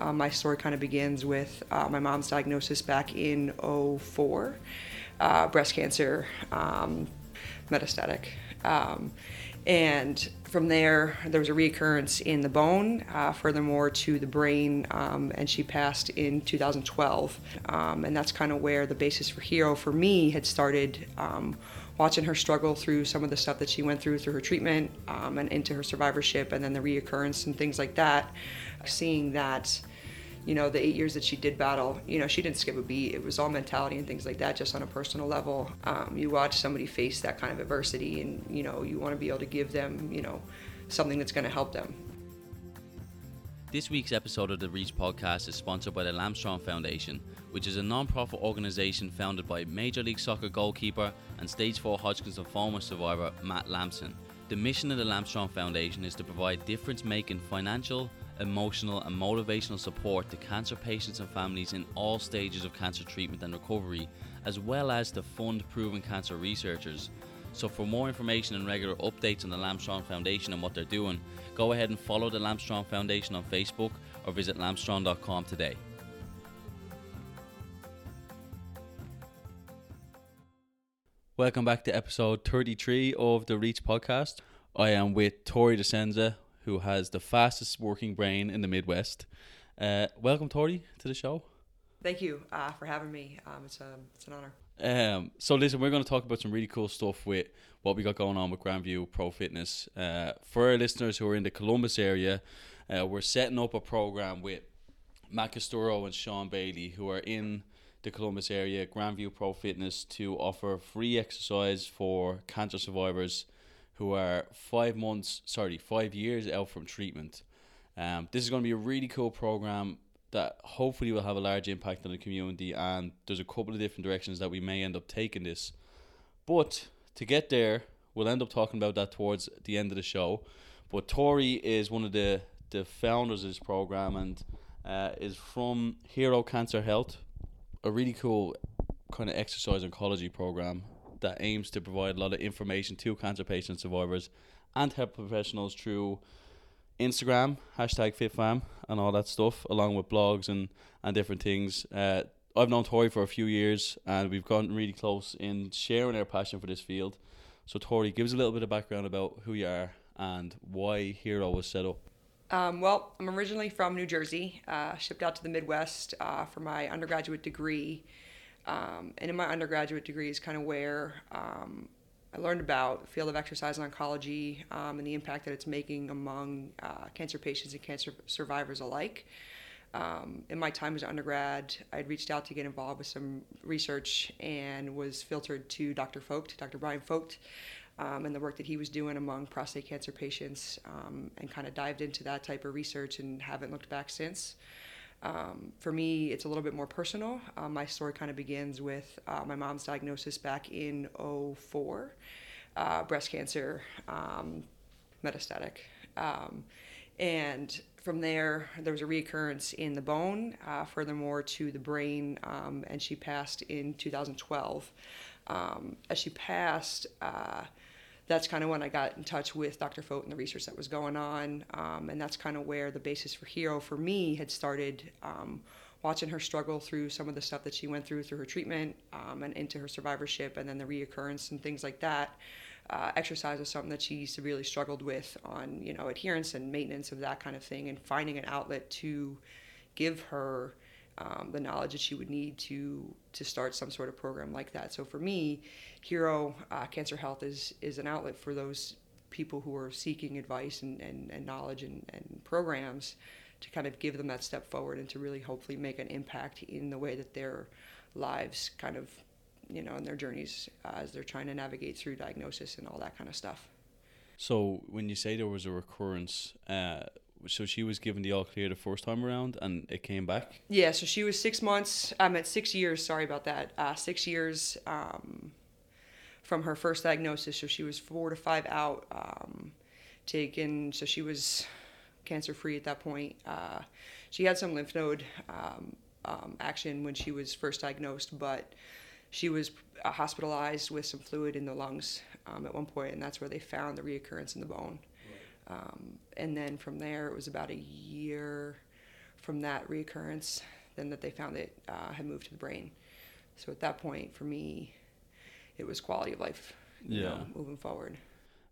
Um, my story kind of begins with uh, my mom's diagnosis back in 04, uh, breast cancer, um, metastatic. Um, and from there, there was a recurrence in the bone, uh, furthermore to the brain, um, and she passed in 2012. Um, and that's kind of where the basis for Hero for me had started. Um, watching her struggle through some of the stuff that she went through through her treatment um, and into her survivorship, and then the reoccurrence and things like that. Seeing that you know, the eight years that she did battle, you know, she didn't skip a beat. It was all mentality and things like that, just on a personal level. Um, you watch somebody face that kind of adversity, and you know, you want to be able to give them, you know, something that's going to help them. This week's episode of the Reach podcast is sponsored by the Lampstrong Foundation, which is a non-profit organization founded by Major League Soccer goalkeeper and Stage 4 Hodgkin's lymphoma survivor Matt Lampson. The mission of the Lampstrong Foundation is to provide difference-making financial, emotional, and motivational support to cancer patients and families in all stages of cancer treatment and recovery, as well as to fund proven cancer researchers. So, for more information and regular updates on the Lampstrong Foundation and what they're doing, go ahead and follow the Lampstrong Foundation on Facebook or visit lampstrong.com today. Welcome back to episode 33 of the Reach podcast. I am with Tori DeSenza, who has the fastest working brain in the Midwest. Uh, welcome, Tori, to the show. Thank you uh, for having me. Um, it's, a, it's an honor. Um, so listen, we're going to talk about some really cool stuff with what we got going on with Grandview Pro Fitness. Uh, for our listeners who are in the Columbus area, uh, we're setting up a program with Matt Casturo and Sean Bailey, who are in the Columbus area, Grandview Pro Fitness, to offer free exercise for cancer survivors who are five months, sorry, five years out from treatment. Um, this is going to be a really cool program that hopefully will have a large impact on the community. And there's a couple of different directions that we may end up taking this. But to get there, we'll end up talking about that towards the end of the show. But Tori is one of the, the founders of this program and uh, is from Hero Cancer Health, a really cool kind of exercise oncology program that aims to provide a lot of information to cancer patient survivors and health professionals through Instagram, hashtag FitFam, and all that stuff, along with blogs and, and different things. Uh, I've known Tori for a few years, and we've gotten really close in sharing our passion for this field. So, Tori, give us a little bit of background about who you are and why Hero was set up. Um, well, I'm originally from New Jersey, uh, shipped out to the Midwest uh, for my undergraduate degree. Um, and in my undergraduate degree is kind of where um, I learned about field of exercise and oncology um, and the impact that it's making among uh, cancer patients and cancer survivors alike. Um, in my time as an undergrad, I'd reached out to get involved with some research and was filtered to Dr. Focht, Dr. Brian Focht, um, and the work that he was doing among prostate cancer patients, um, and kind of dived into that type of research and haven't looked back since. Um, for me, it's a little bit more personal. Um, my story kind of begins with uh, my mom's diagnosis back in 04, uh, breast cancer, um, metastatic. Um, and from there, there was a reoccurrence in the bone, uh, furthermore to the brain, um, and she passed in 2012. Um, as she passed, uh, that's kind of when I got in touch with Dr. Focht and the research that was going on. Um, and that's kind of where the basis for Hero for me had started. Um, watching her struggle through some of the stuff that she went through through her treatment um, and into her survivorship and then the reoccurrence and things like that. Uh, exercise was something that she severely struggled with on, you know, adherence and maintenance of that kind of thing and finding an outlet to give her um, the knowledge that she would need to to start some sort of program like that. So for me, Hero uh, Cancer Health is is an outlet for those people who are seeking advice and, and, and knowledge and, and programs to kind of give them that step forward and to really hopefully make an impact in the way that their lives kind of you know in their journeys uh, as they're trying to navigate through diagnosis and all that kind of stuff. So when you say there was a recurrence, uh, so she was given the all clear the first time around and it came back? Yeah so she was six months i'm at six years sorry about that uh, six years um, from her first diagnosis. So she was four to five out um, taken so she was cancer free at that point. Uh, she had some lymph node um, um action when she was first diagnosed but she was uh, hospitalized with some fluid in the lungs um, at one point and that's where they found the reoccurrence in the bone um, and then from there, it was about a year from that reoccurrence, then that they found it uh, had moved to the brain. So at that point, for me, it was quality of life. You Yeah. know, moving forward.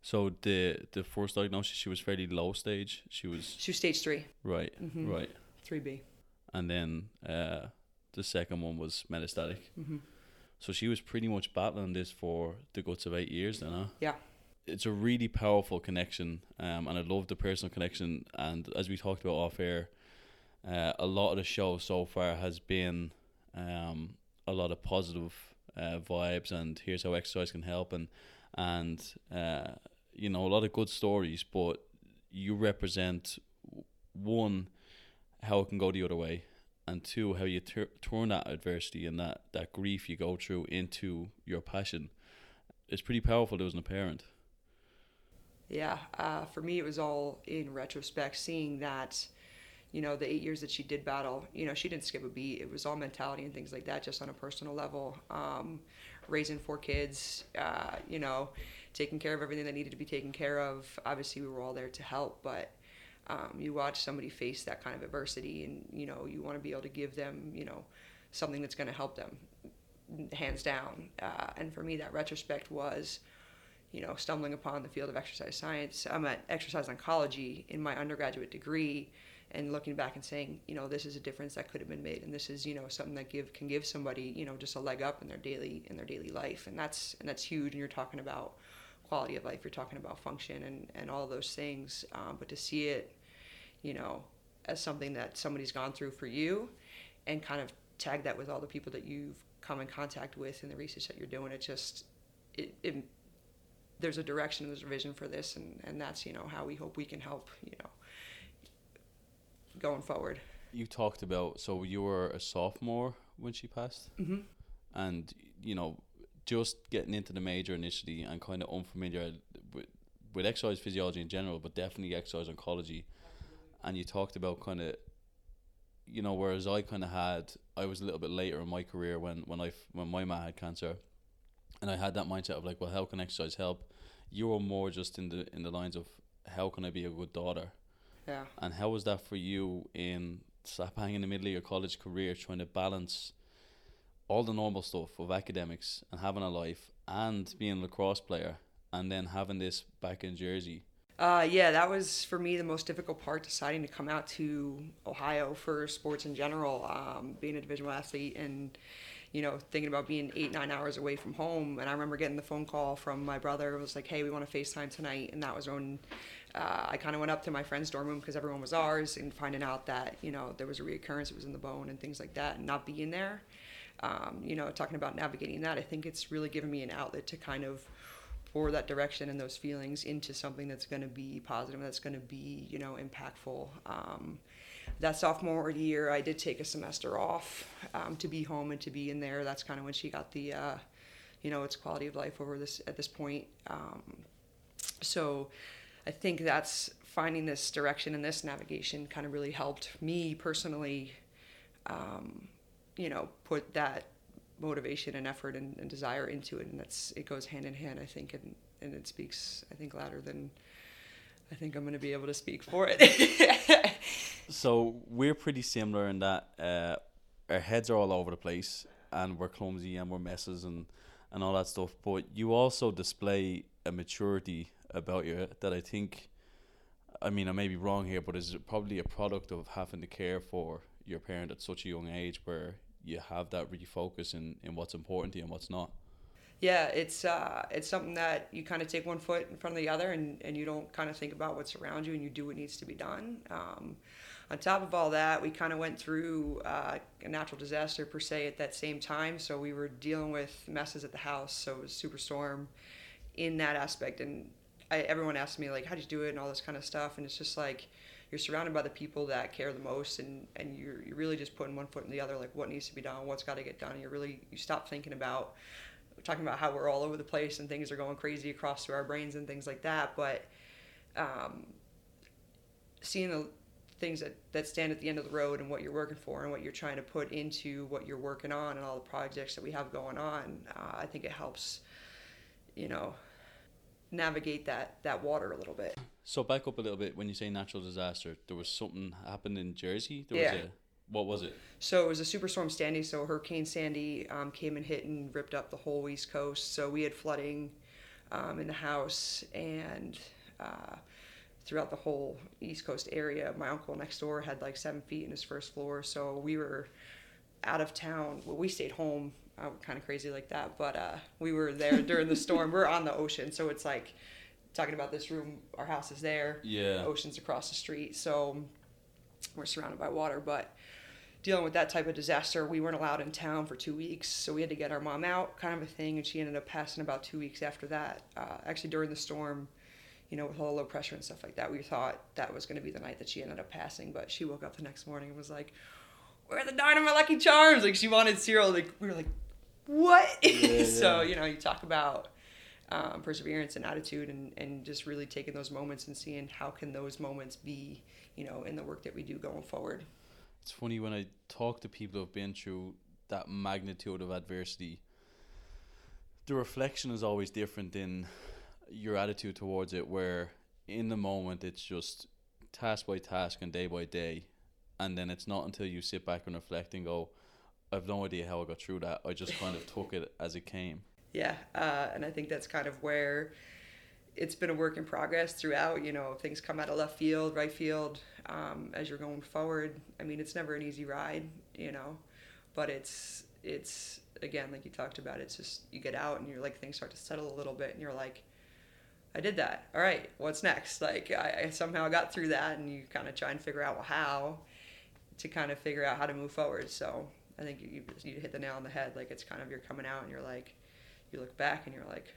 So the the first diagnosis, she was fairly low stage. She was She was stage three, right, Mhm. right, three B. and then uh, the second one was metastatic. hmm So she was pretty much battling this for the guts of eight years, then, huh? Yeah. It's a really powerful connection, um, and I love the personal connection. And as we talked about off air, uh, a lot of the show so far has been um, a lot of positive uh, vibes, and here's how exercise can help, and and uh, you know a lot of good stories. But you represent one how it can go the other way, and two how you tur- turn that adversity and that that grief you go through into your passion. It's pretty powerful losing a parent. Yeah, uh, for me, it was all in retrospect, seeing that, you know, the eight years that she did battle, you know, she didn't skip a beat. It was all mentality and things like that, just on a personal level. Um, raising four kids, uh, you know, taking care of everything that needed to be taken care of. Obviously, we were all there to help, but um, you watch somebody face that kind of adversity, and you know, you want to be able to give them, you know, something that's going to help them, hands down. Uh, and for me, that retrospect was you know, stumbling upon the field of exercise science. I'm at exercise oncology in my undergraduate degree, and looking back and saying, you know, this is a difference that could have been made, and this is, you know, something that give can give somebody, you know, just a leg up in their daily in their daily life, and that's and that's huge. And you're talking about quality of life, you're talking about function, and and all those things. Um, but to see it, you know, as something that somebody's gone through for you, and kind of tag that with all the people that you've come in contact with in the research that you're doing, it just it, it there's a direction, there's a vision for this, and, and that's you know how we hope we can help you know going forward. You talked about so you were a sophomore when she passed, Mm-hmm. and you know just getting into the major initially and kind of unfamiliar with, with exercise physiology in general, but definitely exercise oncology. And you talked about kind of, you know, whereas I kind of had, I was a little bit later in my career when when I when my ma had cancer, and I had that mindset of like, well, how can exercise help? You were more just in the in the lines of how can I be a good daughter, Yeah. and how was that for you in slap bang in the middle of your college career, trying to balance all the normal stuff of academics and having a life and being a lacrosse player and then having this back in Jersey? Uh, yeah, that was for me the most difficult part. Deciding to come out to Ohio for sports in general, um, being a Division One athlete, and you know thinking about being eight nine hours away from home. And I remember getting the phone call from my brother. It was like, "Hey, we want to Facetime tonight," and that was when uh, I kind of went up to my friend's dorm room because everyone was ours, and finding out that you know there was a reoccurrence, it was in the bone and things like that, and not being there. Um, you know, talking about navigating that, I think it's really given me an outlet to kind of pour that direction and those feelings into something that's going to be positive, that's going to be, you know, impactful. Um, that sophomore year, I did take a semester off um, to be home and to be in there. That's kind of when she got the, uh, you know, its quality of life over this at this point. Um, so, I think that's finding this direction and this navigation kind of really helped me personally. Um, you know, put that motivation and effort and, and desire into it and that's it goes hand in hand i think and, and it speaks i think louder than i think i'm going to be able to speak for it So we're pretty similar in that uh, our heads are all over the place and we're clumsy and we're messes and, and all that stuff. But you also display a maturity about you that I think, I mean, I may be wrong here, but is probably a product of having to care for your parent at such a young age where you have that refocus in, in what's important to you and what's not. yeah it's uh it's something that you kind of take one foot in front of the other and and you don't kind of think about what's around you and you do what needs to be done um, on top of all that we kind of went through uh, a natural disaster per se at that same time so we were dealing with messes at the house so it was superstorm in that aspect. And I, everyone asked me like how'd you do it? and all this kind of stuff and it's just like you're surrounded by the people that care the most and, and you're, you're really just putting one foot in the other like what needs to be done what's got to get done. You're really you stop thinking about talking about how we're all over the place and things are going crazy across through our brains and things like that but um, seeing the things that, that stand at the end of the road and what you're working for and what you're trying to put into what you're working on and all the projects that we have going on uh, i think it helps you know navigate that that water a little bit So back up a little bit when you say natural disaster, there was something happened in Jersey. There Yeah. was a what was it? So it was a superstorm Sandy. So Hurricane Sandy um, came and hit and ripped up the whole East Coast. So we had flooding um, in the house and uh, throughout the whole East Coast area. My uncle next door had like seven feet in his first floor. So we were out of town. Well, we stayed home. Uh, kind of crazy like that, but uh, we were there during the storm. We're on the ocean, so it's like talking about this room. Our house is there Yeah. oceans across the street, so we're surrounded by water. But dealing with that type of disaster, we weren't allowed in town for two weeks, so we had to get our mom out, kind of a thing. And she ended up passing about two weeks after that. Uh, actually, during the storm, you know, with all the low pressure and stuff like that, we thought that was going to be the night that she ended up passing. But she woke up the next morning and was like, "Where are the darn of my Lucky Charms?" Like she wanted cereal. Like we were like, "What?" Yeah, so yeah. you know, you talk about um, perseverance and attitude and, and just really taking those moments and seeing how can those moments be you know in the work that we do going forward It's funny when I talk to people who've been through that magnitude of adversity. The reflection is always different in your attitude towards it. Where in the moment it's just task by task and day by day, and then it's not until you sit back and reflect and go, "I've no idea how I got through that. I just kind of took it as it came." yeah uh, and i think that's kind of where it's been a work in progress throughout you know things come out of left field right field um, as you're going forward i mean it's never an easy ride you know but it's it's again like you talked about it's just you get out and you're like things start to settle a little bit and you're like I did that. All right, what's next? Like I, I somehow got through that, and you kind of try and figure out how to kind of figure out how to move forward. So I think you you hit the nail on the head. Like it's kind of you're coming out and you're like, you look back and you're like,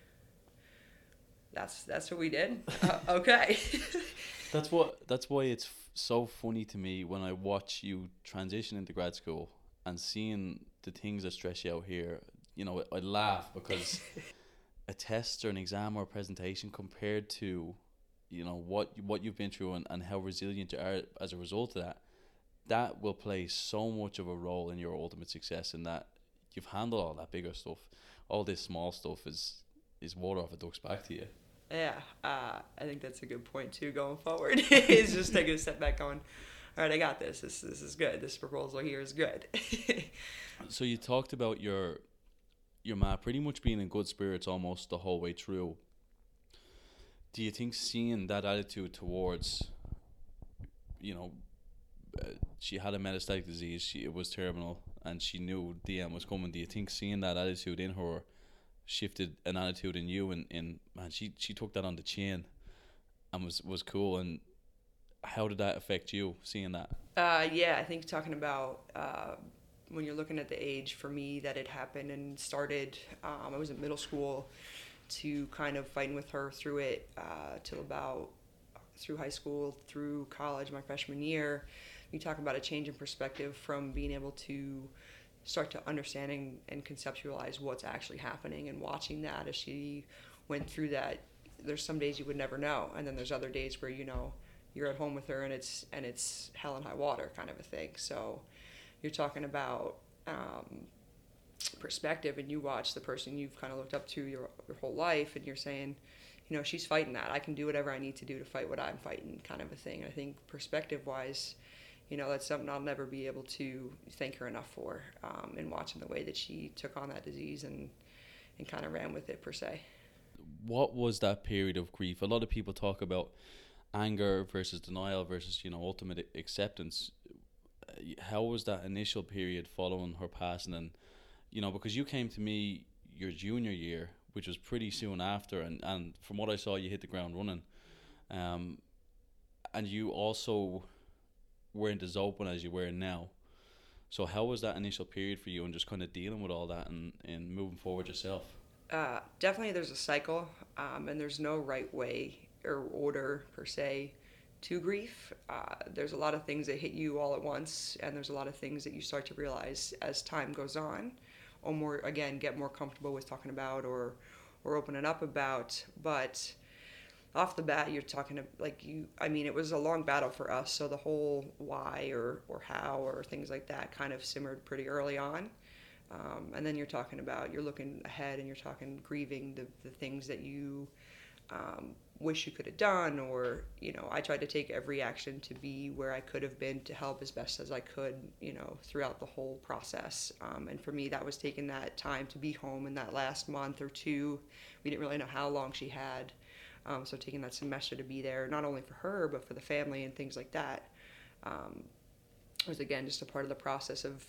that's that's what we did. uh, okay. That's what. That's why it's f- so funny to me when I watch you transition into grad school and seeing the things that stress you out here. You know, I laugh because a test or an exam or a presentation compared to, you know, what what you've been through and, and how resilient you are as a result of that, that will play so much of a role in your ultimate success. In that you've handled all that bigger stuff, all this small stuff is is water off a duck's back to you. Yeah, uh, I think that's a good point too. Going forward, is just taking a step back, going, all right, I got this. This this is good. This proposal here is good. So you talked about your your ma pretty much being in good spirits almost the whole way through. Do you think seeing that attitude towards, you know, uh, she had a metastatic disease, she it was terminal, and she knew end was coming. Do you think seeing that attitude in her shifted an attitude in you, and, and man, she she took that on the chin, and was was cool. And how did that affect you seeing that? Uh, yeah, I think talking about uh, when you're looking at the age for me that it happened and started, um, I was in middle school to kind of fighting with her through it uh, till about through high school, through college, my freshman year. You talk about a change in perspective from being able to start to understanding and conceptualize what's actually happening and watching that as she went through that. There's some days you would never know, and then there's other days where you know you're at home with her and it's and it's hell and high water kind of a thing. So you're talking about um, perspective, and you watch the person you've kind of looked up to your your whole life, and you're saying, you know, she's fighting that. I can do whatever I need to do to fight what I'm fighting, kind of a thing. I think perspective wise. You know, that's something I'll never be able to thank her enough for um, in watching the way that she took on that disease and, and kind of ran with it, per se. what was that period of grief? A lot of people talk about anger versus denial versus you know ultimate acceptance. How was that initial period following her passing? And you know because you came to me your junior year, which was pretty soon after, and and from what I saw, you hit the ground running. Um, and you also weren't as open as you were now. So how was that initial period for you, and just kind of dealing with all that and and moving forward yourself? uh, definitely there's a cycle um, and there's no right way or order per se to grief uh, there's a lot of things that hit you all at once and there's a lot of things that you start to realize as time goes on or more again get more comfortable with talking about or or opening up about. But off the bat you're talking to, like you i mean it was a long battle for us so the whole why or or how or things like that kind of simmered pretty early on. Um, and then you're talking about you're looking ahead and you're talking grieving the, the things that you um, wish you could have done or you know i tried to take every action to be where i could have been to help as best as i could you know throughout the whole process. Um, and for me that was taking that time to be home in that last month or two. We didn't really know how long she had um, so taking that semester to be there not only for her but for the family and things like that um, was again just a part of the process of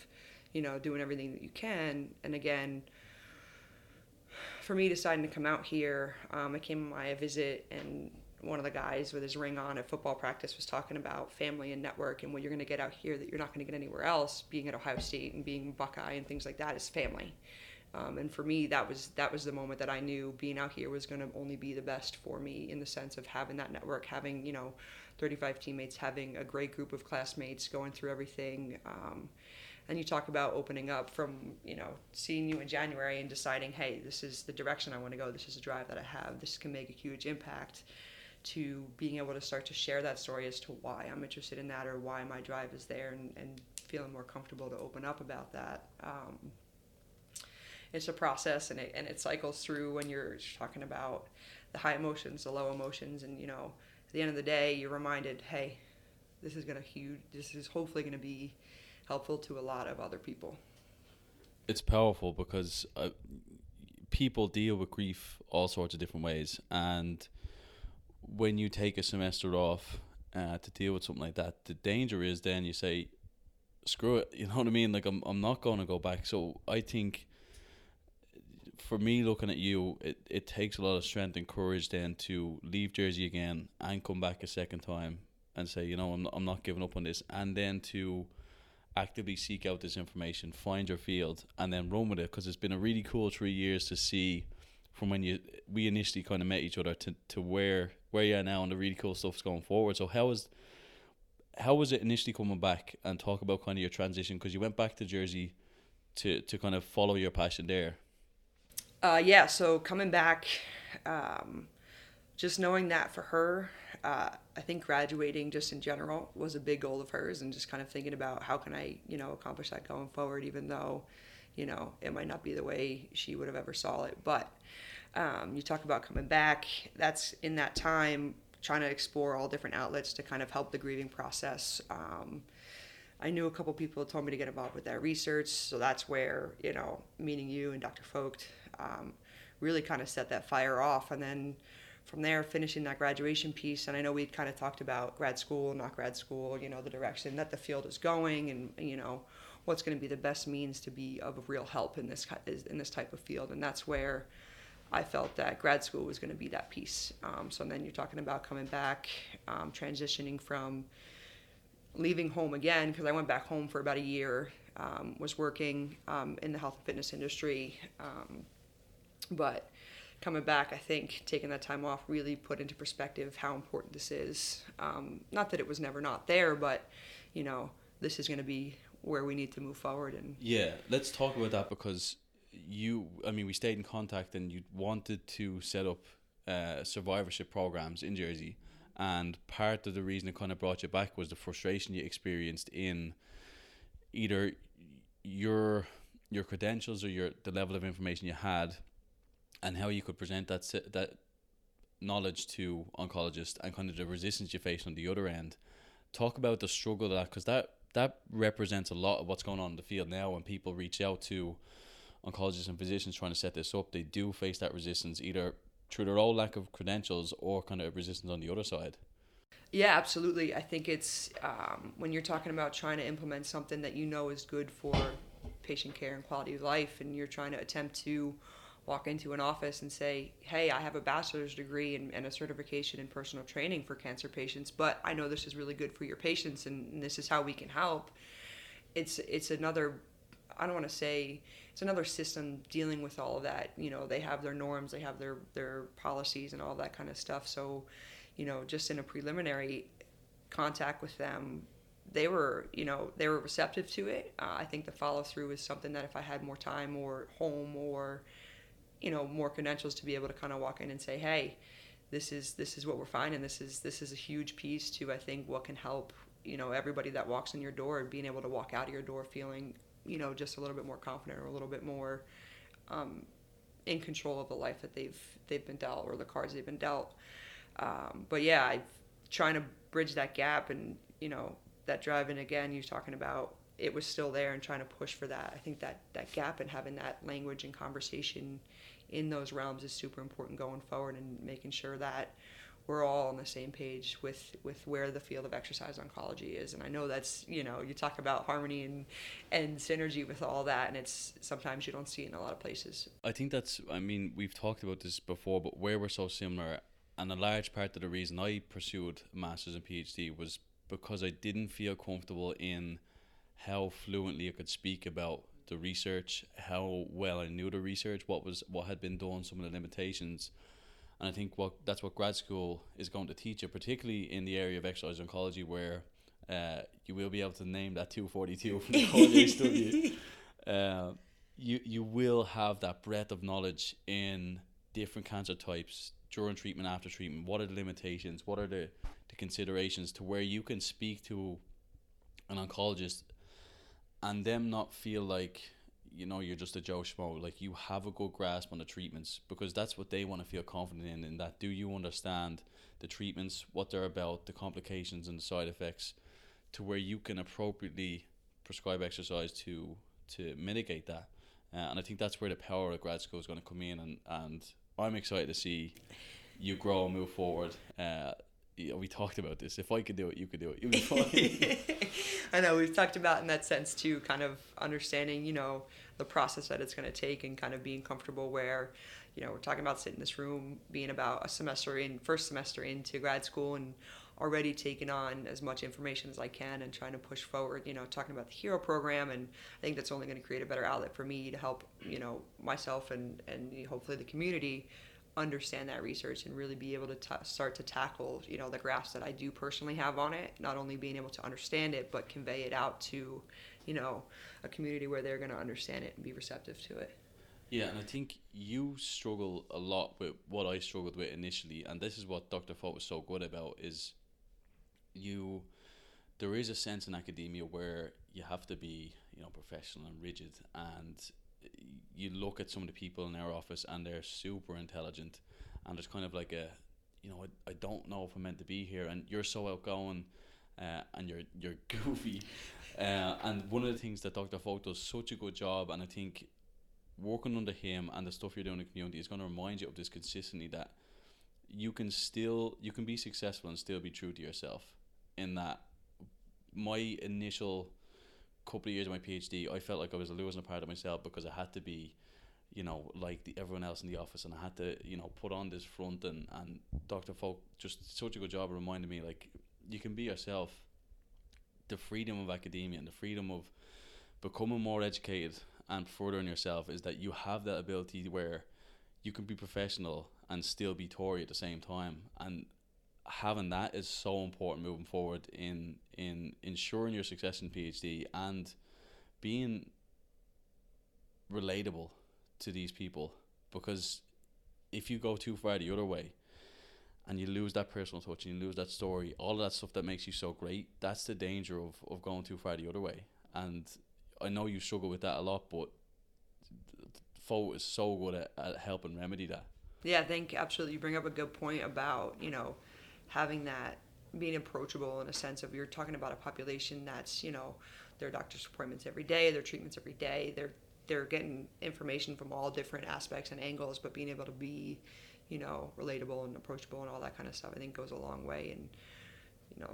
you know doing everything that you can. And again for me deciding to come out here, um, I came on my visit and one of the guys with his ring on at football practice was talking about family and network and what you're going to get out here that you're not going to get anywhere else. Being at Ohio State and being Buckeye and things like that is family. Um, and for me, that was that was the moment that I knew being out here was going to only be the best for me in the sense of having that network, having you know, 35 teammates, having a great group of classmates, going through everything. Um, and you talk about opening up from you know seeing you in January and deciding, hey, this is the direction I want to go. This is a drive that I have. This can make a huge impact. To being able to start to share that story as to why I'm interested in that or why my drive is there, and, and feeling more comfortable to open up about that. Um, it's a process, and it and it cycles through when you're talking about the high emotions, the low emotions, and you know, at the end of the day, you're reminded, hey, this is gonna huge. This is hopefully gonna be helpful to a lot of other people. It's powerful because uh, people deal with grief all sorts of different ways, and when you take a semester off uh, to deal with something like that, the danger is then you say, "Screw it," you know what I mean? Like I'm, I'm not going to go back. So I think for me looking at you, it, it takes a lot of strength and courage then to leave Jersey again and come back a second time and say, you know, I'm I'm not giving up on this, and then to actively seek out this information, find your field, and then run with it. Because it's been a really cool three years to see from when you we initially kind of met each other to, to where where you are now and the really cool stuff's going forward. So how was how was it initially coming back and talk about kind of your transition? Because you went back to Jersey to to kind of follow your passion there. Uh, yeah, so coming back, um, just knowing that for her, uh, I think graduating just in general was a big goal of hers, and just kind of thinking about how can I, you know, accomplish that going forward, even though, you know, it might not be the way she would have ever saw it. But um, you talk about coming back. That's in that time trying to explore all different outlets to kind of help the grieving process. Um, I knew a couple people told me to get involved with that research, so that's where you know meeting you and Dr. Focht um, really kind of set that fire off, and then from there finishing that graduation piece. And i know we'd kind of talked about grad school not grad school you know the direction that the field is going and you know what's going to be the best means to be of real help in this in this type of field. And that's where i felt that grad school was going to be that piece. Um, so then you're talking about coming back um, transitioning from leaving home again because i went back home for about a year um, was working um, in the health and fitness industry. Um, but coming back, I think taking that time off really put into perspective how important this is. Um, not that it was never not there, but you know, this is going to be where we need to move forward. And yeah, let's talk about that because you, I mean, we stayed in contact and you wanted to set up uh, survivorship programs in Jersey. And part of the reason it kind of brought you back was the frustration you experienced in either your your credentials or your the level of information you had and how you could present that that knowledge to oncologists and kind of the resistance you face on the other end. Talk about the struggle of that because that that represents a lot of what's going on in the field now. When people reach out to oncologists and physicians trying to set this up, they do face that resistance either through their own lack of credentials or kind of resistance on the other side. Yeah, absolutely. I think it's um, when you're talking about trying to implement something that you know is good for patient care and quality of life, and you're trying to attempt to walk into an office and say, hey, I have a bachelor's degree and, and, a certification in personal training for cancer patients, but I know this is really good for your patients and, and this is how we can help. It's it's another I don't want to say it's another system dealing with all of that. You know, they have their norms, they have their their policies and all that kind of stuff. So, you know, just in a preliminary contact with them, they were, you know, they were receptive to it. Uh, I think the follow through is something that if I had more time or home or you know more credentials to be able to kind of walk in and say hey this is this is what we're finding this is this is a huge piece to i think what can help you know everybody that walks in your door and being able to walk out of your door feeling you know just a little bit more confident or a little bit more um, in control of the life that they've they've been dealt or the cards they've been dealt. Um, but yeah, I trying to bridge that gap and you know that drive. And again, you're talking about it was still there and trying to push for that. I think that that gap and having that language and conversation in those realms is super important going forward and making sure that we're all on the same page with with where the field of exercise oncology is and i know that's you know you talk about harmony and and synergy with all that and it's sometimes you don't see it in a lot of places i think that's i mean we've talked about this before but where we're so similar and a large part of the reason i pursued master's and phd was because i didn't feel comfortable in how fluently i could speak about the research how well i knew the research what was what had been done some of the limitations and I think what that's what grad school is going to teach you, particularly in the area of exercise oncology, where uh, you will be able to name that 242 from the college study. Uh, you you will have that breadth of knowledge in different cancer types during treatment, after treatment. What are the limitations? What are the, the considerations to where you can speak to an oncologist and them not feel like you know you're just a Joe Schmo. Like you have a good grasp on the treatments because that's what they want to feel confident in. In that, do you understand the treatments, what they're about, the complications and the side effects, to where you can appropriately prescribe exercise to to mitigate that. Uh, and I think that's where the power of grad school is going to come in. And and I'm excited to see you grow and move forward. Uh, know, we talked about this. If I could do it, you could do it. You'd be fine. I know we've talked about in that sense too, kind of understanding, you know, the process that it's going to take and kind of being comfortable where, you know, we're talking about sitting in this room, being about a semester in, first semester into grad school and already taking on as much information as I can and trying to push forward, you know, talking about the HERO program. And I think that's only going to create a better outlet for me to help, you know, myself and, and hopefully the community understand that research and really be able to t- start to tackle you know the graphs that I do personally have on it not only being able to understand it but convey it out to you know a community where they're going to understand it and be receptive to it yeah and I think you struggle a lot with what I struggled with initially and this is what Dr. Focht was so good about is you there is a sense in academia where you have to be you know professional and rigid and you look at some of the people in our office and they're super intelligent and there's kind of like a you know I, I don't know if I'm meant to be here and you're so outgoing uh, and you're you're goofy uh, and one of the things that Dr. Focht does such a good job and I think working under him and the stuff you're doing in the community is going to remind you of this consistently that you can still you can be successful and still be true to yourself in that my initial couple of years of my PhD, I felt like I was losing a part of myself because I had to be, you know, like the, everyone else in the office, and I had to, you know, put on this front. And and Dr. Focht just such a good job of reminding me, like, you can be yourself. The freedom of academia and the freedom of becoming more educated and furthering yourself is that you have that ability where you can be professional and still be Tori at the same time. And having that is so important moving forward in in ensuring your success in PhD and being relatable to these people. Because if you go too far the other way and you lose that personal touch and you lose that story all of that stuff that makes you so great that's the danger of, of going too far the other way. And I know you struggle with that a lot but Focht is so good at, at helping remedy that. Yeah I think absolutely. You bring up a good point about you know having that being approachable in a sense of you're talking about a population that's you know their doctor's appointments every day their treatments every day. They're they're getting information from all different aspects and angles but being able to be you know relatable and approachable and all that kind of stuff i think goes a long way and you know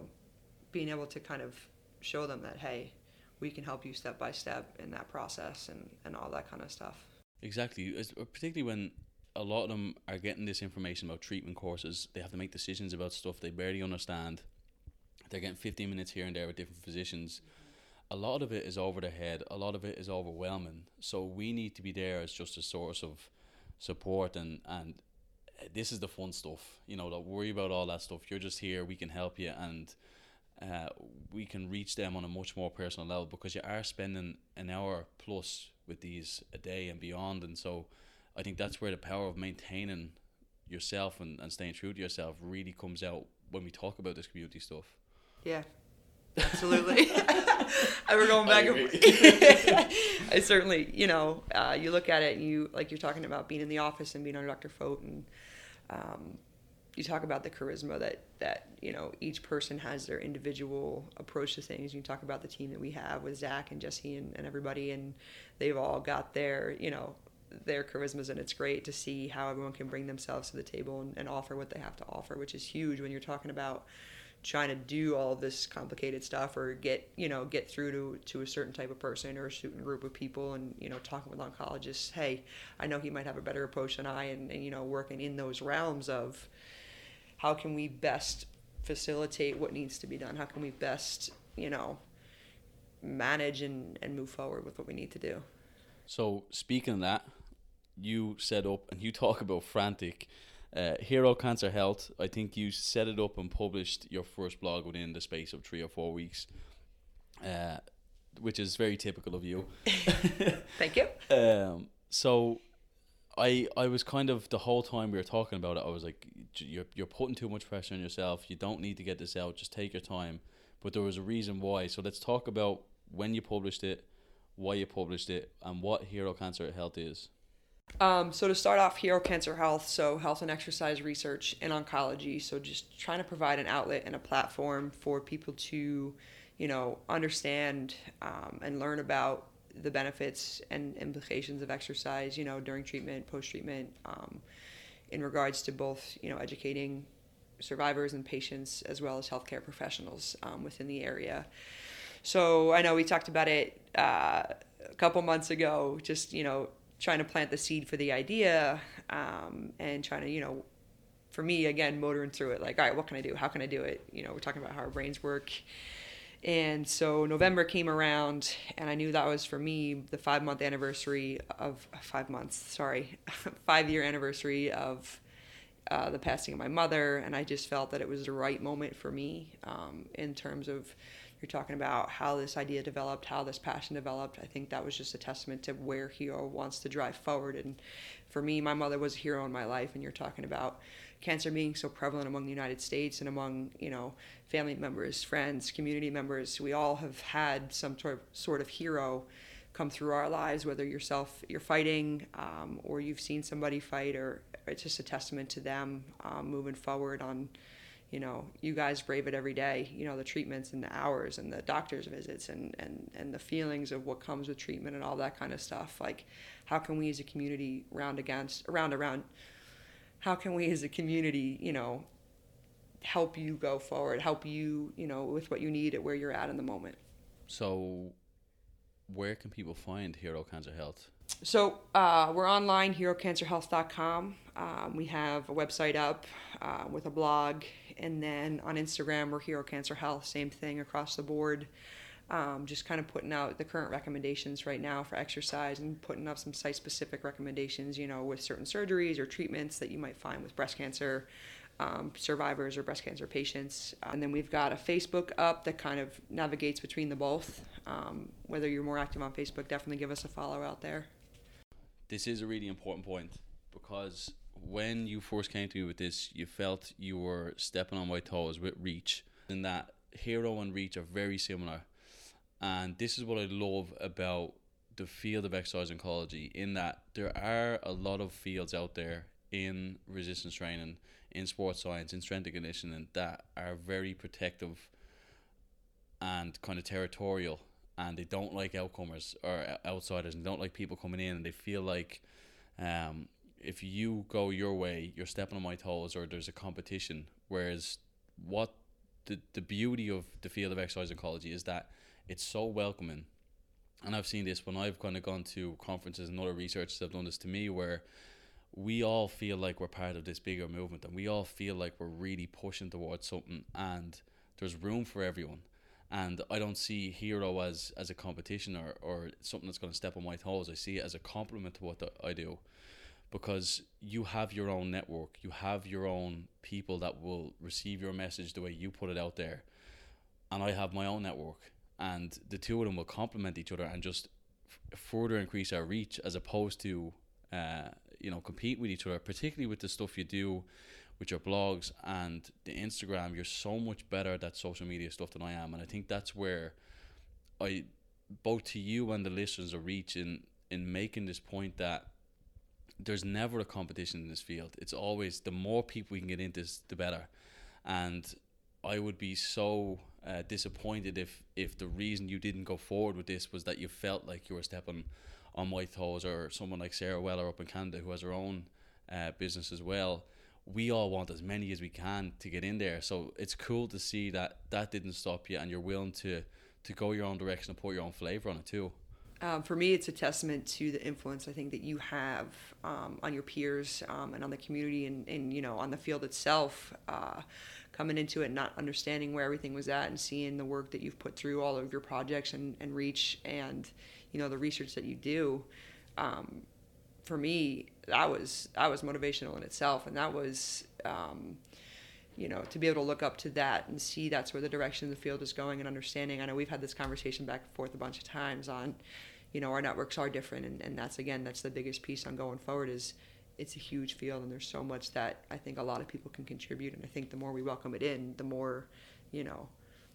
being able to kind of show them that hey we can help you step by step in that process and and all that kind of stuff. Exactly. Particularly when a lot of them are getting this information about treatment courses. They have to make decisions about stuff they barely understand. They're getting 15 minutes here and there with different physicians. A lot of it is over their head. A lot of it is overwhelming. So we need to be there as just a source of support and and this is the fun stuff. You know, don't worry about all that stuff. You're just here. We can help you and. Uh, we can reach them on a much more personal level because you are spending an hour plus with these a day and beyond, and so I think that's where the power of maintaining yourself and, and staying true to yourself really comes out when we talk about this community stuff. Yeah, absolutely. I were going back. I I certainly, you know, uh, you look at it and you like you're talking about being in the office and being under Dr. Focht, and um, you talk about the charisma that that you know each person has their individual approach to things. You talk about the team that we have with Zach and Jesse and, and everybody, and they've all got their you know their charismas and it's great to see how everyone can bring themselves to the table and, and offer what they have to offer which is huge when you're talking about trying to do all this complicated stuff or get you know get through to to a certain type of person or a certain group of people and you know talking with oncologists hey i know he might have a better approach than i and, and you know working in those realms of how can we best facilitate what needs to be done? How can we best you know manage and, and move forward with what we need to do? So speaking of that, you set up and you talk about frantic. Uh, Hero Cancer Health. I think you set it up and published your first blog within the space of three or four weeks, uh, which is very typical of you. thank you Um, so I I was kind of the whole time we were talking about it. I was like, you're you're putting too much pressure on yourself. You don't need to get this out. Just take your time. But there was a reason why. So let's talk about when you published it, why you published it, and what Hero Cancer Health is. Um, so to start off, Hero Cancer Health, so health and exercise research in oncology. So just trying to provide an outlet and a platform for people to, you know, understand um, and learn about the benefits and implications of exercise, you know, during treatment, post treatment, um, in regards to both, you know, educating survivors and patients as well as healthcare professionals um, within the area. So I know we talked about it uh, a couple months ago, just, you know, trying to plant the seed for the idea um, and trying to, you know, for me, again, motoring through it, like, all right, what can I do? How can I do it? You know, we're talking about how our brains work. And so November came around, and I knew that was for me the five month anniversary of five months, sorry, five year anniversary of uh, the passing of my mother. And I just felt that it was the right moment for me um, in terms of you're talking about how this idea developed, how this passion developed. I think that was just a testament to where Hero wants to drive forward. And for me, my mother was a hero in my life, and you're talking about cancer being so prevalent among the United States and among you know family members, friends, community members. We all have had some sort of, sort of hero come through our lives, whether yourself you're fighting um, or you've seen somebody fight, or it's just a testament to them um, moving forward on you know, you guys brave it every day, you know, the treatments and the hours and the doctor's visits and, and, and the feelings of what comes with treatment and all that kind of stuff. Like, how can we as a community round against, around, around, how can we as a community, you know, help you go forward, help you, you know, with what you need at where you're at in the moment? So, where can people find Hero Cancer Health? So uh, we're online, herocancerhealth.com. Um, we have a website up uh, with a blog, and then on Instagram we're Hero Cancer Health. Same thing across the board. Um, just kind of putting out the current recommendations right now for exercise and putting up some site-specific recommendations. You know, with certain surgeries or treatments that you might find with breast cancer. Um, survivors or breast cancer patients. And then we've got a Facebook up that kind of navigates between the both. Um, whether you're more active on Facebook, definitely give us a follow out there. This is a really important point because when you first came to me with this, you felt you were stepping on my toes with Reach, and that Hero and Reach are very similar. And this is what I love about the field of exercise oncology, in that there are a lot of fields out there in resistance training, in sports science, in strength and conditioning that are very protective and kind of territorial and they don't like outcomers or outsiders and don't like people coming in and they feel like um, if you go your way you're stepping on my toes or there's a competition. Whereas what the, the beauty of the field of exercise oncology is that it's so welcoming. And I've seen this when I've kind of gone to conferences and other researchers have done this to me where we all feel like we're part of this bigger movement and we all feel like we're really pushing towards something and there's room for everyone. And I don't see hero as as a competition or, or something that's going to step on my toes. I see it as a compliment to what the, I do, because you have your own network, you have your own people that will receive your message the way you put it out there, and I have my own network, and the two of them will complement each other and just f- further increase our reach as opposed to uh, you know compete with each other, particularly with the stuff you do with your blogs and the Instagram, you're so much better at that social media stuff than I am, and I think that's where I both to you and the listeners are reaching in making this point that there's never a competition in this field. It's always the more people we can get into this, the better. And I would be so uh, disappointed if if the reason you didn't go forward with this was that you felt like you were stepping on my toes, or someone like Sarah Weller up in Canada who has her own uh, business as well. We all want as many as we can to get in there, so it's cool to see that that didn't stop you, and you're willing to to go your own direction and put your own flavor on it too. Um, for me, it's a testament to the influence I think that you have um, on your peers um, and on the community and, and you know on the field itself. Uh, coming into it, not understanding where everything was at, and seeing the work that you've put through all of your projects and, and reach, and you know the research that you do. Um, for me, that was that was motivational in itself, and that was um, you know, to be able to look up to that and see that's where the direction of the field is going and understanding. I know we've had this conversation back and forth a bunch of times on, you know, our networks are different. And, and that's, again, that's the biggest piece on going forward is it's a huge field and there's so much that I think a lot of people can contribute. And I think the more we welcome it in, the more, you know,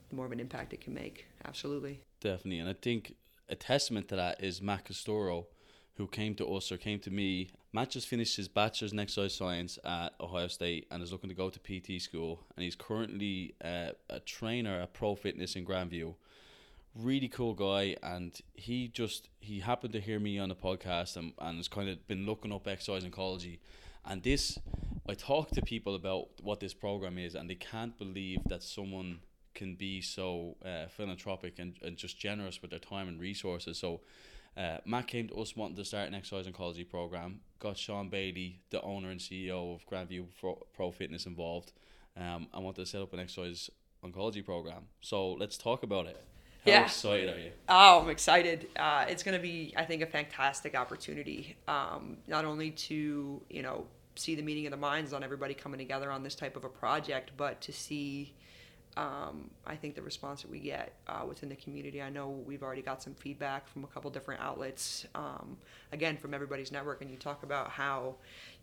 the more of an impact it can make. Absolutely. Definitely. And I think a testament to that is Matt Castoro, who came to us or came to me Matt just finished his bachelor's in exercise science at Ohio State and is looking to go to PT school. And he's currently uh, a trainer at Pro Fitness in Grandview. Really cool guy, and he just he happened to hear me on a podcast and, and has kind of been looking up exercise and oncology. And this, I talk to people about what this program is, and they can't believe that someone can be so uh, philanthropic and, and just generous with their time and resources. So uh, Matt came to us wanting to start an exercise oncology program. Got Sean Bailey, the owner and CEO of Grandview Pro Fitness, involved. Um, I wanted to set up an exercise oncology program. So let's talk about it. How yeah. excited are you? Oh, I'm excited. Uh, it's going to be, I think, a fantastic opportunity. Um, not only to you know see the meeting of the minds on everybody coming together on this type of a project, but to see um, I think the response that we get uh, within the community. I know we've already got some feedback from a couple different outlets, um, again from everybody's network. And you talk about how,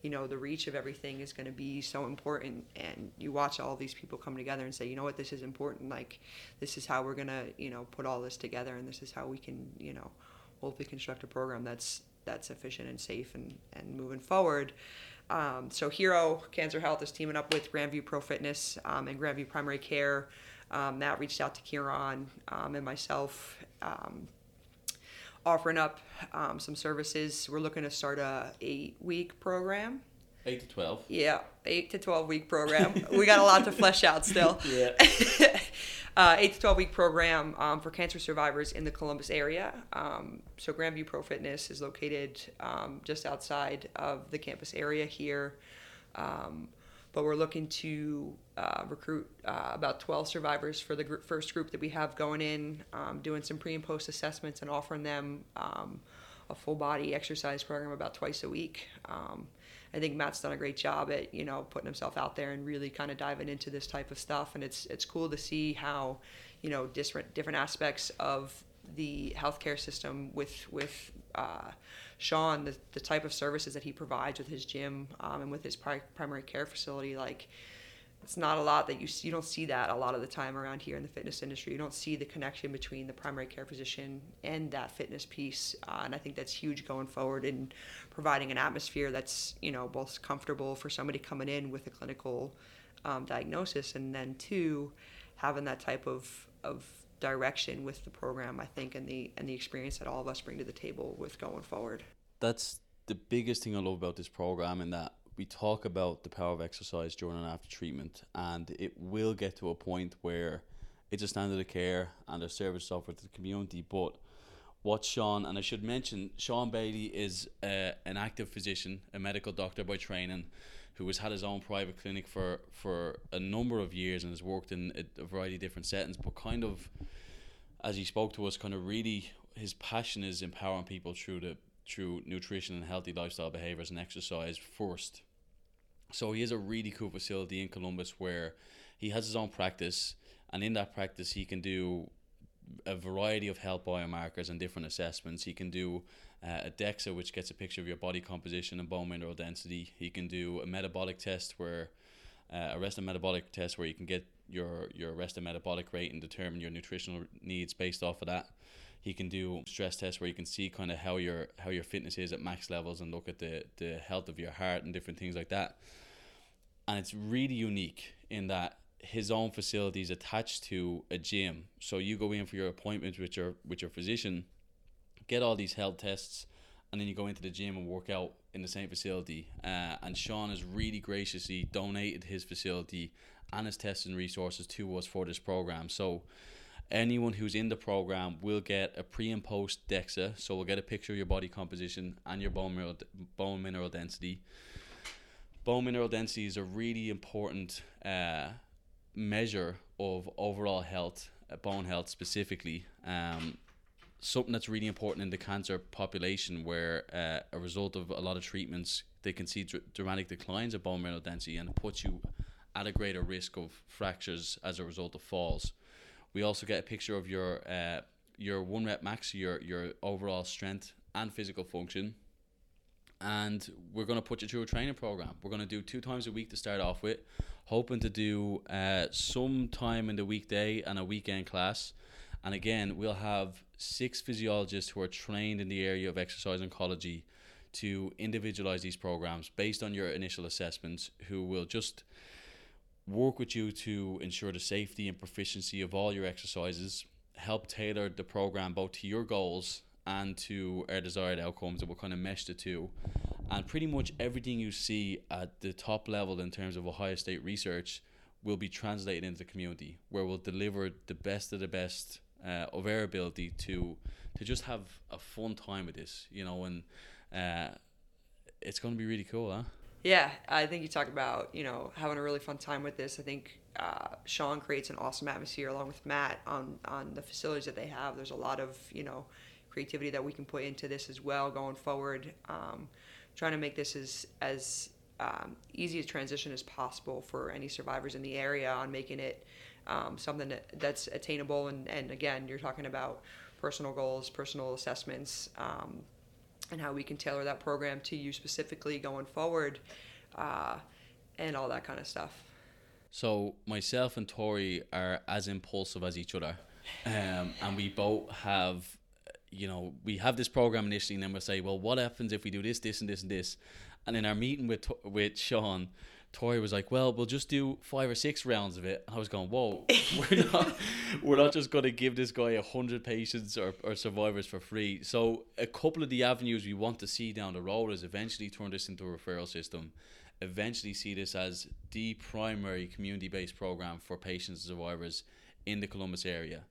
you know, the reach of everything is going to be so important. And you watch all these people come together and say, you know what, this is important. Like, this is how we're going to, you know, put all this together, and this is how we can, you know, hopefully construct a program that's that's efficient and safe and and moving forward. Um, so Hero Cancer Health is teaming up with Grandview Pro Fitness um, and Grandview Primary Care. Um, Matt reached out to Kieran um, and myself, um, offering up um, some services. We're looking to start a eight week program. Eight to twelve. Yeah, eight to twelve week program. we got a lot to flesh out still. Yeah. uh, eight to 12 week program um, for cancer survivors in the Columbus area. Um, so, Grandview Pro Fitness is located um, just outside of the campus area here. Um, but we're looking to uh, recruit uh, about 12 survivors for the gr- first group that we have going in, um, doing some pre and post assessments and offering them um, a full body exercise program about twice a week. I think Matt's done a great job at you know putting himself out there and really kind of diving into this type of stuff, and it's it's cool to see how you know different different aspects of the healthcare system with with uh, Sean, the, the type of services that he provides with his gym um, and with his pri- primary care facility, like it's not a lot that you you don't see that a lot of the time around here in the fitness industry. You don't see the connection between the primary care physician and that fitness piece, uh, and I think that's huge going forward in providing an atmosphere that's you know both comfortable for somebody coming in with a clinical um, diagnosis, and then two, having that type of of direction with the program. I think and the and the experience that all of us bring to the table with going forward. That's the biggest thing I love about this program, in that we talk about the power of exercise during and after treatment, and it will get to a point where it's a standard of care and a service offered to the community. But what Sean, and I should mention, Sean Bailey is uh, an active physician, a medical doctor by training, who has had his own private clinic for, for a number of years and has worked in a, a variety of different settings. But kind of, as he spoke to us, kind of really his passion is empowering people through the through nutrition and healthy lifestyle behaviors and exercise first so he has a really cool facility in Columbus where he has his own practice, and in that practice he can do a variety of health biomarkers and different assessments. He can do uh, a DEXA, which gets a picture of your body composition and bone mineral density. He can do a metabolic test where uh, arrested metabolic test where you can get your your arrested metabolic rate and determine your nutritional needs based off of that. He can do stress tests where you can see kind of how your how your fitness is at max levels and look at the the health of your heart and different things like that. And it's really unique in that his own facility is attached to a gym. So you go in for your appointment with your with your physician, get all these health tests, and then you go into the gym and work out in the same facility. Uh, and Sean has really graciously donated his facility and his testing resources to us for this program. So anyone who's in the program will get a pre and post DEXA. So we'll get a picture of your body composition and your bone mineral bone mineral density. Bone mineral density is a really important uh, measure of overall health, uh, bone health specifically. Um, something that's really important in the cancer population, where uh, a result of a lot of treatments, they can see dr- dramatic declines of bone mineral density and puts you at a greater risk of fractures as a result of falls. We also get a picture of your uh, your one rep max, your your overall strength and physical function. And we're going to put you through a training program. We're going to do two times a week to start off with, hoping to do uh, some time in the weekday and a weekend class. And again, we'll have six physiologists who are trained in the area of exercise oncology to individualize these programs based on your initial assessments, who will just work with you to ensure the safety and proficiency of all your exercises, help tailor the program both to your goals and to our desired outcomes, and we'll kind of mesh the two. And pretty much everything you see at the top level in terms of Ohio State research will be translated into the community, where we'll deliver the best of the best uh, of our ability to to just have a fun time with this, you know, and uh, it's going to be really cool, huh? Yeah, I think you talk about you know having a really fun time with this. I think uh, Sean creates an awesome atmosphere along with Matt on on the facilities that they have. There's a lot of you know creativity that we can put into this as well going forward. Um, trying to make this as as um, easy a transition as possible for any survivors in the area on making it um, something that, that's attainable. And, and again, you're talking about personal goals, personal assessments, um, and how we can tailor that program to you specifically going forward, uh, and all that kind of stuff. So myself and Tori are as impulsive as each other, um, and we both have, you know, we have this program initially, and then we say, well, what happens if we do this, this, and this, and this, and in our meeting with with Sean. Tori was like, "Well, we'll just do five or six rounds of it." I was going, "Whoa, we're not, we're not just going to give this guy a hundred patients or, or survivors for free." So, a couple of the avenues we want to see down the road is eventually turn this into a referral system, eventually see this as the primary community-based program for patients and survivors in the Columbus area.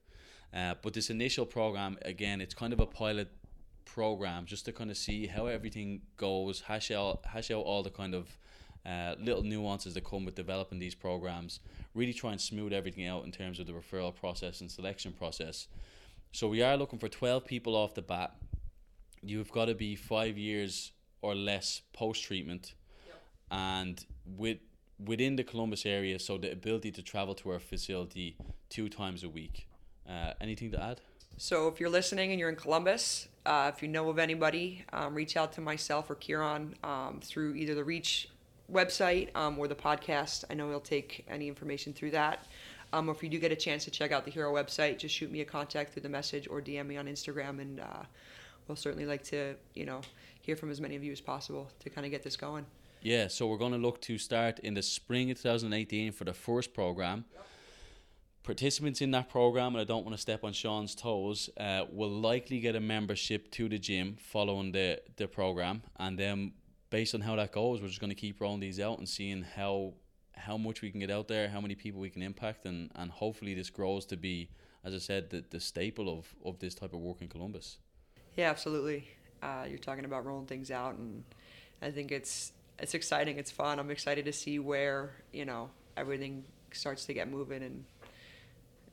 Uh, but this initial program, again, it's kind of a pilot program just to kind of see how everything goes, hash out, hash out all the kind of uh, little nuances that come with developing these programs, really try and smooth everything out in terms of the referral process and selection process. So we are looking for 12 people off the bat. You've got to be five years or less post treatment, yep. and with within the Columbus area, so the ability to travel to our facility two times a week. Uh, anything to add? So if you're listening and you're in Columbus, uh, if you know of anybody, um, reach out to myself or Kieran um, through either the Reach website um, or the podcast. I know he'll take any information through that. Um, or if you do get a chance to check out the Hero website, just shoot me a contact through the message or DM me on Instagram, and uh, we'll certainly like to, you know, hear from as many of you as possible to kind of get this going. Yeah, so we're going to look to start in the spring of 2018 for the first program. Participants in that program, and I don't want to step on Sean's toes, uh, will likely get a membership to the gym following the, the program, and then based on how that goes, we're just going to keep rolling these out and seeing how how much we can get out there, how many people we can impact, and, and hopefully this grows to be, as I said, the, the staple of, of this type of work in Columbus. Yeah, absolutely. Uh, you're talking about rolling things out, and I think it's it's exciting. It's fun. I'm excited to see where you know everything starts to get moving and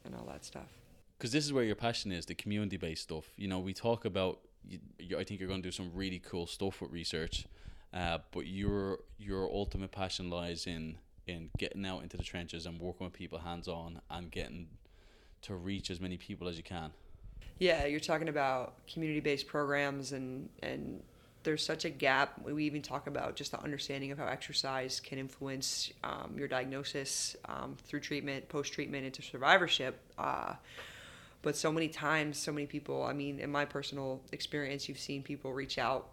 and all that stuff. Because this is where your passion is, the community based stuff. You know, we talk about. You, you, I think you're going to do some really cool stuff with research uh, but your your ultimate passion lies in in getting out into the trenches and working with people hands on and getting to reach as many people as you can. Yeah, you're talking about community based programs and and there's such a gap. We even talk about just the understanding of how exercise can influence um, your diagnosis um, through treatment, post treatment, into survivorship. Uh, but so many times, so many people. I mean, in my personal experience, you've seen people reach out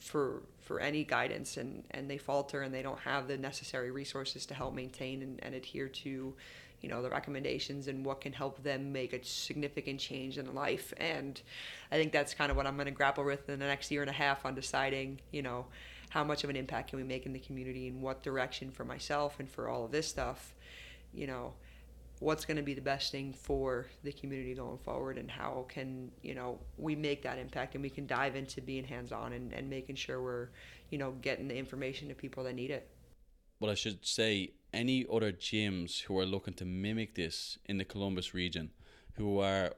for for any guidance and and they falter and they don't have the necessary resources to help maintain and, and adhere to you know the recommendations and what can help them make a significant change in life. And i think that's kind of what i'm going to grapple with in the next year and a half on deciding you know how much of an impact can we make in the community and what direction for myself and for all of this stuff you know what's going to be the best thing for the community going forward and how can you know we make that impact and we can dive into being hands-on and, and making sure we're you know getting the information to people that need it. Well i should say any other gyms who are looking to mimic this in the Columbus region, who are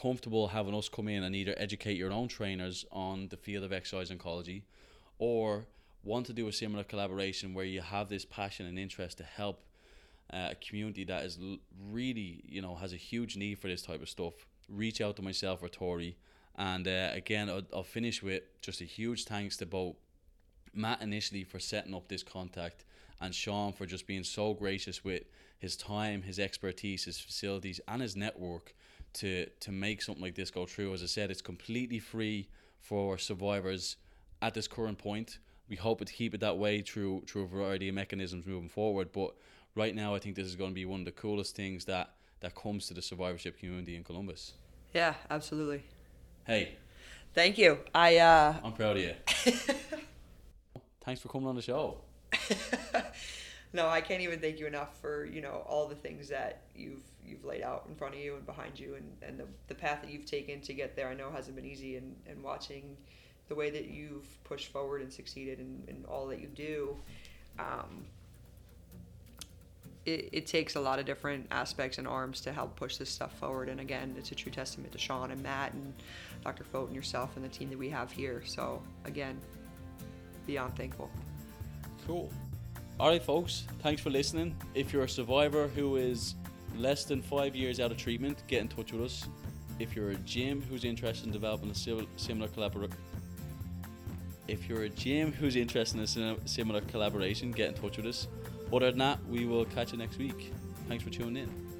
comfortable having us come in and either educate your own trainers on the field of exercise oncology or want to do a similar collaboration where you have this passion and interest to help uh, a community that is l- really, you know, has a huge need for this type of stuff, reach out to myself or Tori. And uh, again, I'll, I'll finish with just a huge thanks to both Matt initially for setting up this contact and Sean for just being so gracious with his time, his expertise, his facilities, and his network to to make something like this go through. As I said, it's completely free for survivors at this current point. We hope to keep it that way through through a variety of mechanisms moving forward. But right now, I think this is going to be one of the coolest things that that comes to the survivorship community in Columbus. Yeah, absolutely. Hey. Thank you. I uh I'm proud of you. Thanks for coming on the show. no, I can't even thank you enough for you know all the things that you've you've laid out in front of you and behind you, and, and the, the path that you've taken to get there. I know hasn't been easy, and, and watching the way that you've pushed forward and succeeded in, in all that you do. Um, it, it takes a lot of different aspects and arms to help push this stuff forward. And again, it's a true testament to Sean and Matt and Dr. Focht and yourself and the team that we have here. So again, beyond thankful. Cool. All right, folks. Thanks for listening. If you're a survivor who is less than five years out of treatment, get in touch with us. If you're a gym who's interested in developing a similar collaboration, if you're a gym who's interested in a similar collaboration, get in touch with us. Other than that, we will catch you next week. Thanks for tuning in.